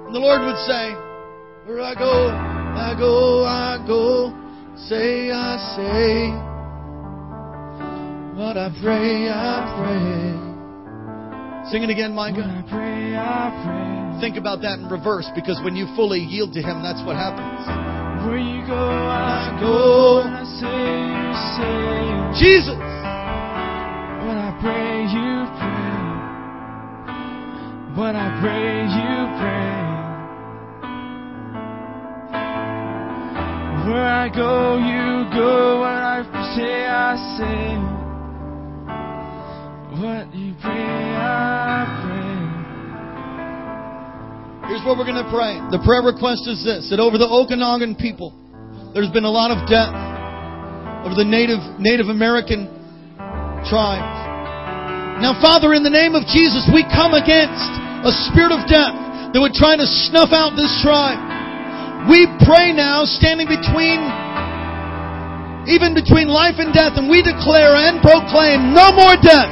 A: And the Lord would say, Where I go, I go, I go, say, I say, what I pray, I pray. Sing it again, Micah.
C: I pray, I pray.
A: Think about that in reverse because when you fully yield to Him, that's what happens.
C: Where you go, I go. When I say, you say.
A: Jesus!
C: When I pray, you pray. When I pray, you pray. Where I go, you go. When I say, I say. What you pray, I pray.
A: Here's what we're going to pray. The prayer request is this that over the Okanagan people, there's been a lot of death over the Native, Native American tribes. Now, Father, in the name of Jesus, we come against a spirit of death that would try to snuff out this tribe. We pray now, standing between, even between life and death, and we declare and proclaim no more death,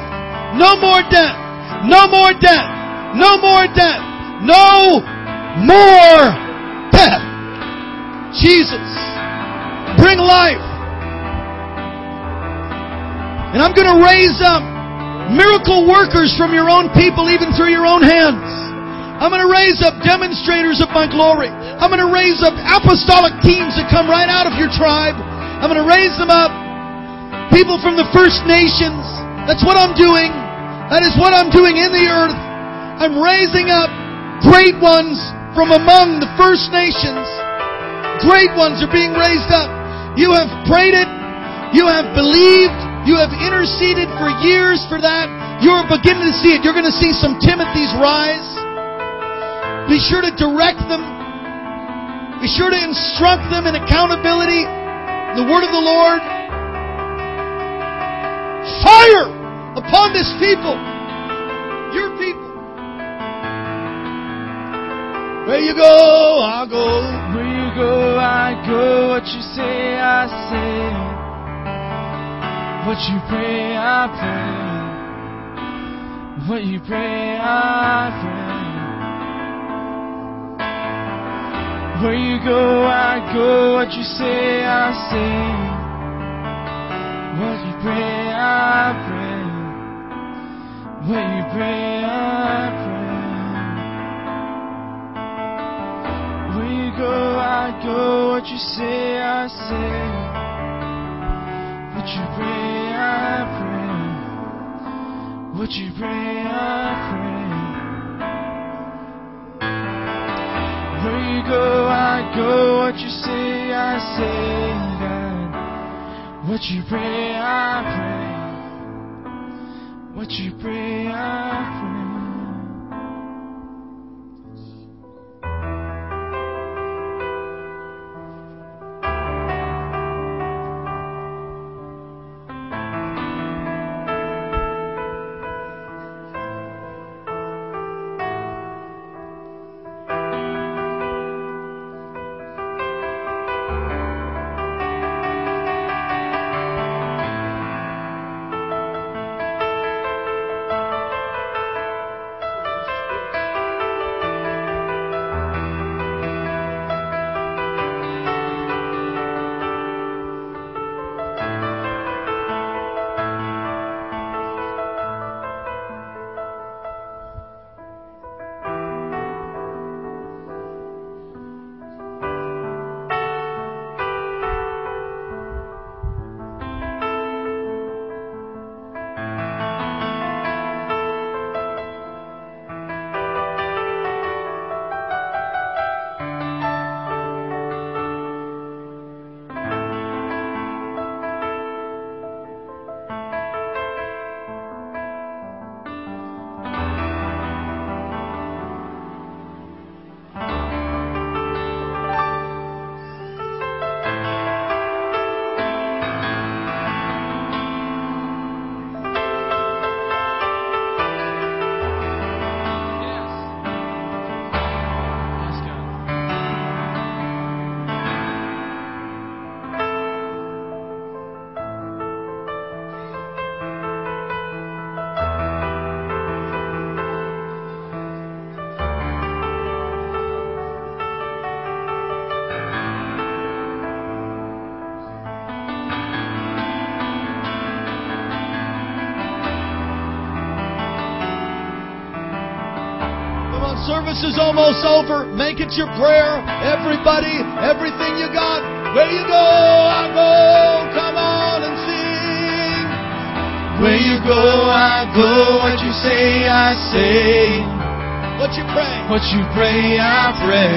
A: no more death, no more death, no more death, no more death. Jesus, bring life. And I'm going to raise up miracle workers from your own people, even through your own hands. I'm going to raise up demonstrators of my glory. I'm going to raise up apostolic teams that come right out of your tribe. I'm going to raise them up. People from the First Nations. That's what I'm doing. That is what I'm doing in the earth. I'm raising up great ones from among the First Nations. Great ones are being raised up. You have prayed it. You have believed. You have interceded for years for that. You're beginning to see it. You're going to see some Timothy's rise. Be sure to direct them. Be sure to instruct them in accountability, the word of the Lord. Fire upon this people, your people. Where you go, I'll go.
C: Where you go, I go. What you say, I say. What you pray, I pray. What you pray, I pray. Where you go, I go. What you say, I say. What you pray, I pray. What you pray, I pray. Where you go, I go. What you say, I say. What you pray, I pray. What you pray, I pray. You go, I go. What you say, I say, God. What you pray, I pray. What you pray, I pray.
A: Service is almost over. Make it your prayer. Everybody, everything you got. Where you go, I go. Come on and sing.
C: Where you go, I go. What you say, I say.
A: What you pray?
C: What you pray, I pray.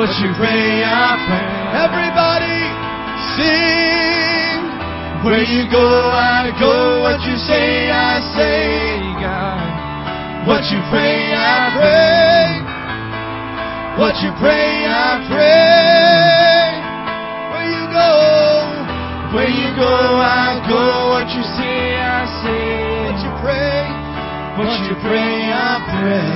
C: What you pray, I pray.
A: Everybody, sing.
C: Where you go, I go. What you say, I say. What you pray, I pray.
A: What you pray, I pray. Where you go,
C: Where you go, I go. What you say, I say.
A: what you pray.
C: What you pray, I pray.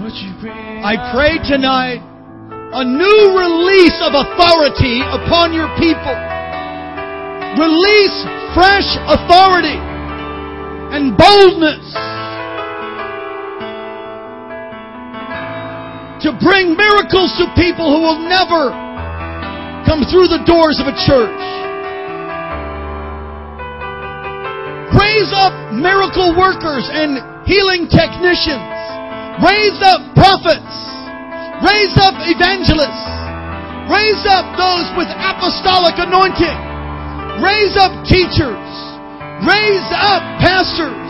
C: What you pray,
A: I pray tonight a new release of authority upon your people. Release fresh authority and boldness to bring miracles to people who will never come through the doors of a church. Raise up miracle workers and healing technicians. Raise up prophets. Raise up evangelists. Raise up those with apostolic anointing. Raise up teachers. Raise up pastors.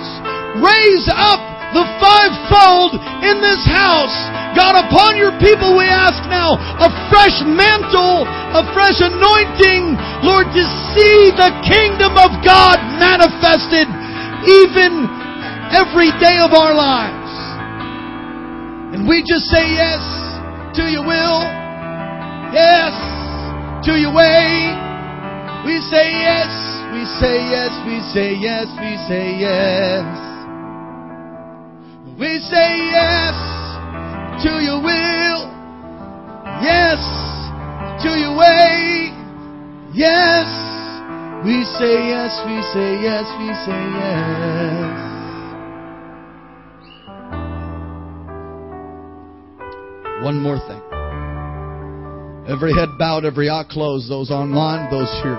A: Raise up the fivefold in this house. God, upon your people we ask now a fresh mantle, a fresh anointing, Lord, to see the kingdom of God manifested even every day of our lives. And we just say yes to your will, yes to your way. We say yes, we say yes, we say yes, we say yes. We say yes to your will, yes to your way, yes. We say yes, we say yes, we say yes. One more thing. Every head bowed, every eye closed, those online, those here.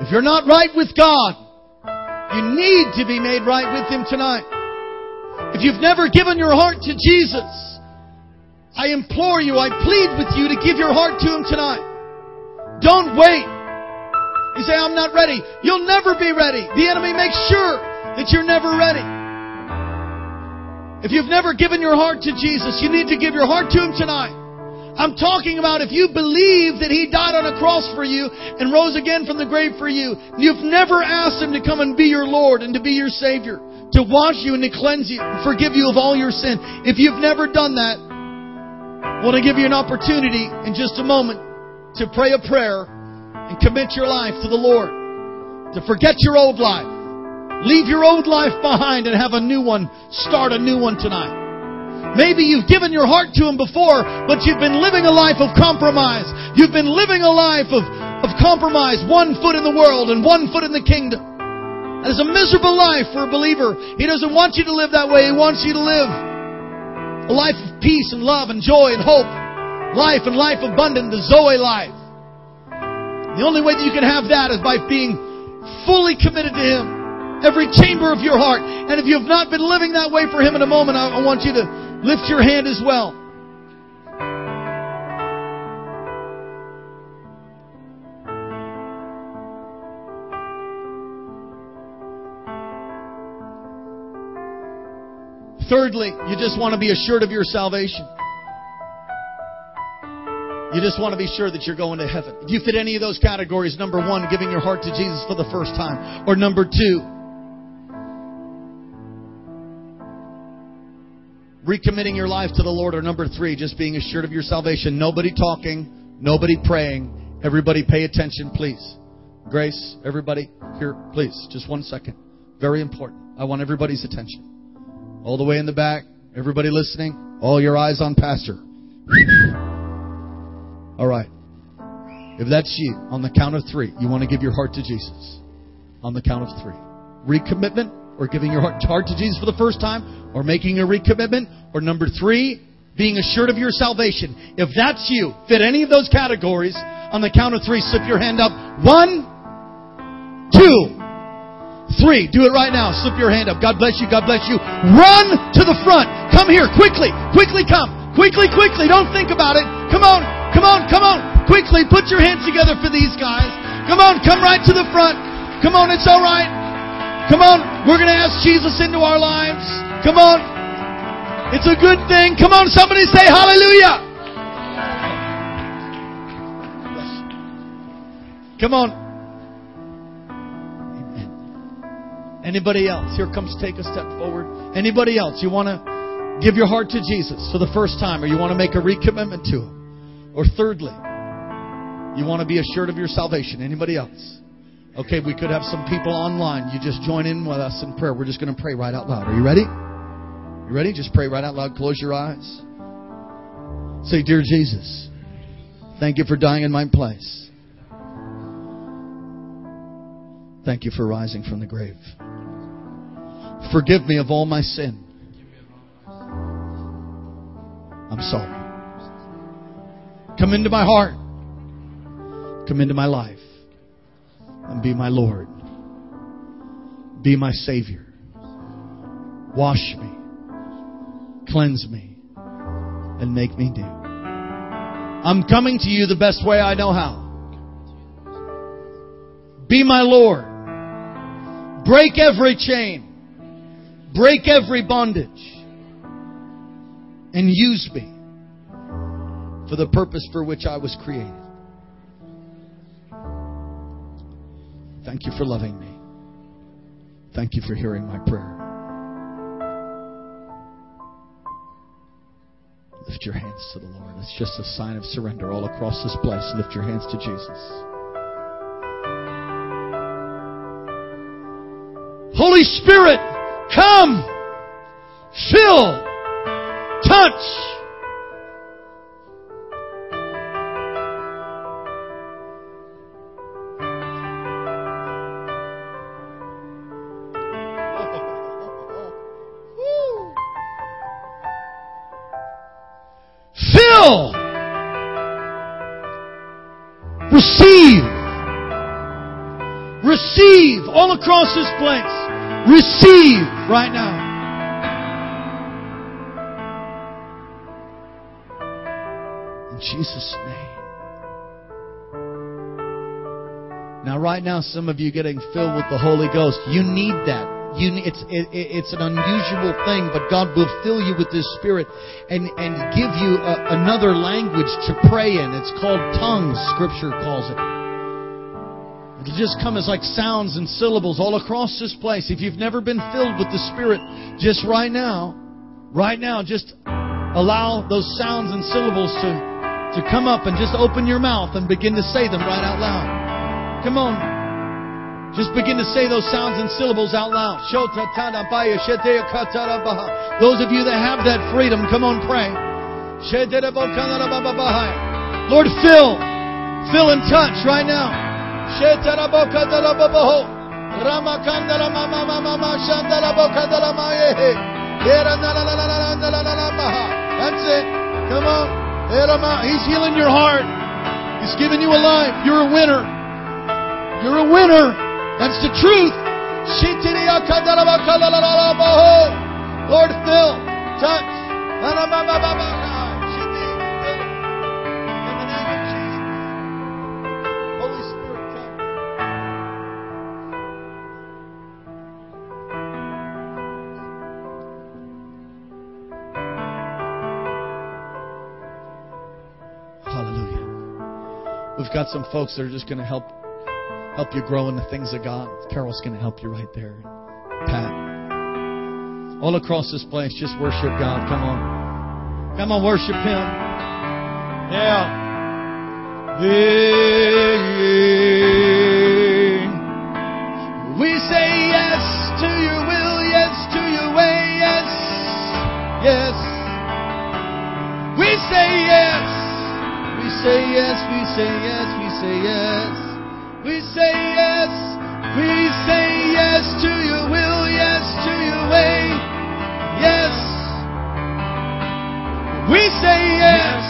A: If you're not right with God, you need to be made right with Him tonight. If you've never given your heart to Jesus, I implore you, I plead with you to give your heart to Him tonight. Don't wait. You say, I'm not ready. You'll never be ready. The enemy makes sure that you're never ready. If you've never given your heart to Jesus, you need to give your heart to Him tonight. I'm talking about if you believe that He died on a cross for you and rose again from the grave for you, you've never asked Him to come and be your Lord and to be your Savior, to wash you and to cleanse you and forgive you of all your sin. If you've never done that, I want to give you an opportunity in just a moment to pray a prayer and commit your life to the Lord. To forget your old life. Leave your old life behind and have a new one. Start a new one tonight. Maybe you've given your heart to Him before, but you've been living a life of compromise. You've been living a life of, of compromise, one foot in the world and one foot in the kingdom. That is a miserable life for a believer. He doesn't want you to live that way. He wants you to live a life of peace and love and joy and hope. Life and life abundant, the Zoe life. The only way that you can have that is by being fully committed to Him. Every chamber of your heart. And if you have not been living that way for Him in a moment, I, want you to lift your hand as well. Thirdly, you just want to be assured of your salvation. You just want to be sure that you're going to heaven. If you fit any of those categories, number one, giving your heart to Jesus for the first time. Or number two, recommitting your life to the Lord. Or number three, just being assured of your salvation. Nobody talking, nobody praying. Everybody pay attention, please. Grace, everybody here, please. Just one second. Very important. I want everybody's attention. All the way in the back, everybody listening, all your eyes on Pastor. All right. If that's you, on the count of three, you want to give your heart to Jesus. On the count of three. Recommitment, or giving your heart, to Jesus for the first time, or making a recommitment, or number three, being assured of your salvation. If that's you, fit any of those categories, on the count of three, slip your hand up. One, two, three. Do it right now. Slip your hand up. God bless you. God bless you. Run to the front. Come here. Quickly. Quickly come. Quickly, quickly. Don't think about it. Come on. Come on. Come on. Quickly. Put your hands together for these guys. Come on. Come right to the front. Come on. It's all right. Come on. We're going to ask Jesus into our lives. Come on. It's a good thing. Come on. Somebody say hallelujah. Come on. Anybody else? Here comes take a step forward. Anybody else? You want to give your heart to Jesus for the first time or you want to make a recommitment to Him? Or thirdly, you want to be assured of your salvation. Anybody else? Okay, we could have some people online. You just join in with us in prayer. We're just going to pray right out loud. Are you ready? You ready? Just pray right out loud. Close your eyes. Say, Dear Jesus, thank you for dying in my place. Thank you for rising from the grave. Forgive me of all my sin. I'm sorry. Come into my heart. Come into my life. And be my Lord. Be my Savior. Wash me. Cleanse me. And make me new. I'm coming to you the best way I know how. Be my Lord. Break every chain. Break every bondage. And use me for the purpose for which I was created. Thank you for loving me. Thank you for hearing my prayer. Lift your hands to the Lord. It's just a sign of surrender all across this place. Lift your hands to Jesus. Holy Spirit, come, fill, touch. Across this place. Receive right now. In Jesus' name. Now, right now, some of you getting filled with the Holy Ghost, you need that. You, it's, it, it's an unusual thing, but God will fill you with His Spirit and, and give you a, another language to pray in. It's called tongues, Scripture calls it. Just come as like sounds and syllables all across this place. If you've never been filled with the Spirit, just right now, right now, just allow those sounds and syllables to, to come up and just open your mouth and begin to say them right out loud. Come on. Just begin to say those sounds and syllables out loud. Those of you that have that freedom, come on, pray. Lord, fill, fill and touch right now. That's it. Come on. He's healing your heart. He's giving you a life. You're a winner. You're a winner. That's the truth. Lord, fill, touch. We've got some folks that are just going to help help you grow in the things of God. Carol's going to help you right there. Pat. All across this place, just worship God. Come on. Come on, worship Him. Yeah. We say yes to your will, yes to your way, yes. Yes. We say yes. We say yes, we say yes, say yes. We say yes. We say yes to your will, yes to your way. Yes. We say yes.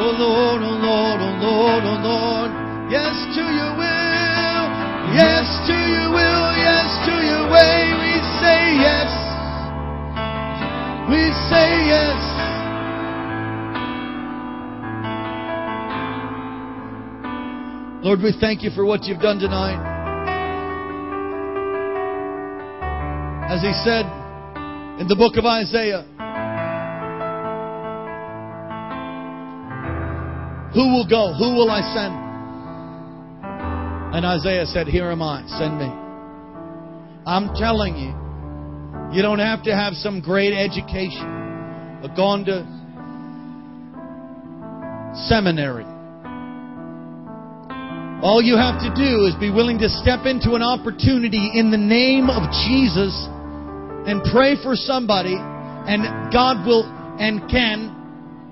A: Oh Lord, oh Lord, oh Lord, oh Lord. Yes to your will. Yes to your will, yes to your way. We say yes. We say yes. Lord, we thank you for what you've done tonight. As he said in the book of Isaiah, Who will go? Who will I send? And Isaiah said, Here am I, send me. I'm telling you, you don't have to have some great education, or gone to seminary. All you have to do is be willing to step into an opportunity in the name of Jesus and pray for somebody, and God will and can,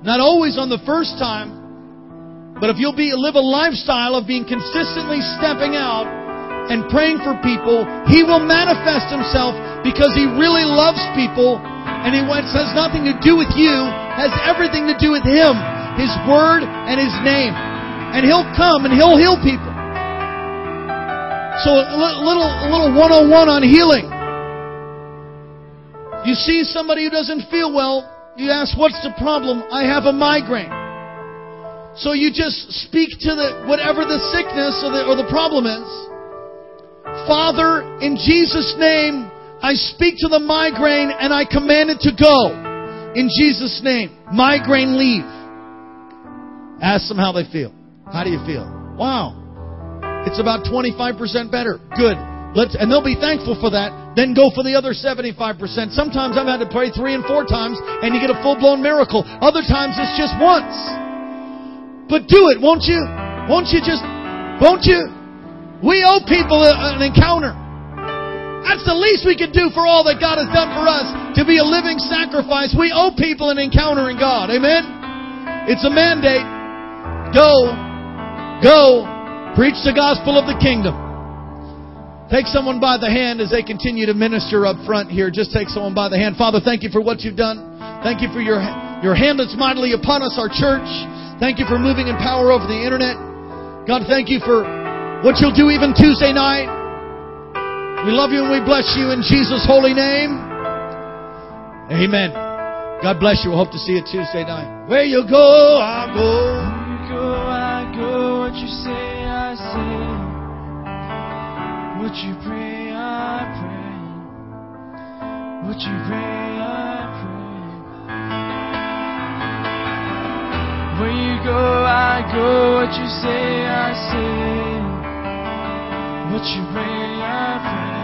A: not always on the first time, but if you'll be live a lifestyle of being consistently stepping out and praying for people, He will manifest Himself because He really loves people, and He wants has nothing to do with you, has everything to do with Him, His Word, and His name and He'll come and He'll heal people. So a little, a little 101 on healing. You see somebody who doesn't feel well, you ask, what's the problem? I have a migraine. So you just speak to the, whatever the sickness or the, or the problem is. Father, in Jesus' name, I speak to the migraine and I command it to go. In Jesus' name. Migraine leave. Ask them how they feel. How do you feel? Wow. It's about 25% better. Good. Let's, and they'll be thankful for that. Then go for the other 75%. Sometimes I've had to pray three and four times and you get a full blown miracle. Other times it's just once. But do it, won't you? Won't you just, won't you? We owe people an encounter. That's the least we can do for all that God has done for us to be a living sacrifice. We owe people an encounter in God. Amen? It's a mandate. Go, go, preach the gospel of the kingdom. Take someone by the hand as they continue to minister up front here. Just take someone by the hand. Father, thank you for what you've done. Thank you for your, your hand that's mightily upon us, our church. Thank you for moving in power over the internet. God, thank you for what you'll do even Tuesday night. We love you and we bless you in Jesus' holy name. Amen. God bless you. We hope to see you Tuesday night. Where you go, I go.
C: Where you go, I go. What you say, I say. What you pray, I pray. What you pray, I pray. Where you go, I go. What you say, I say. What you pray, I pray,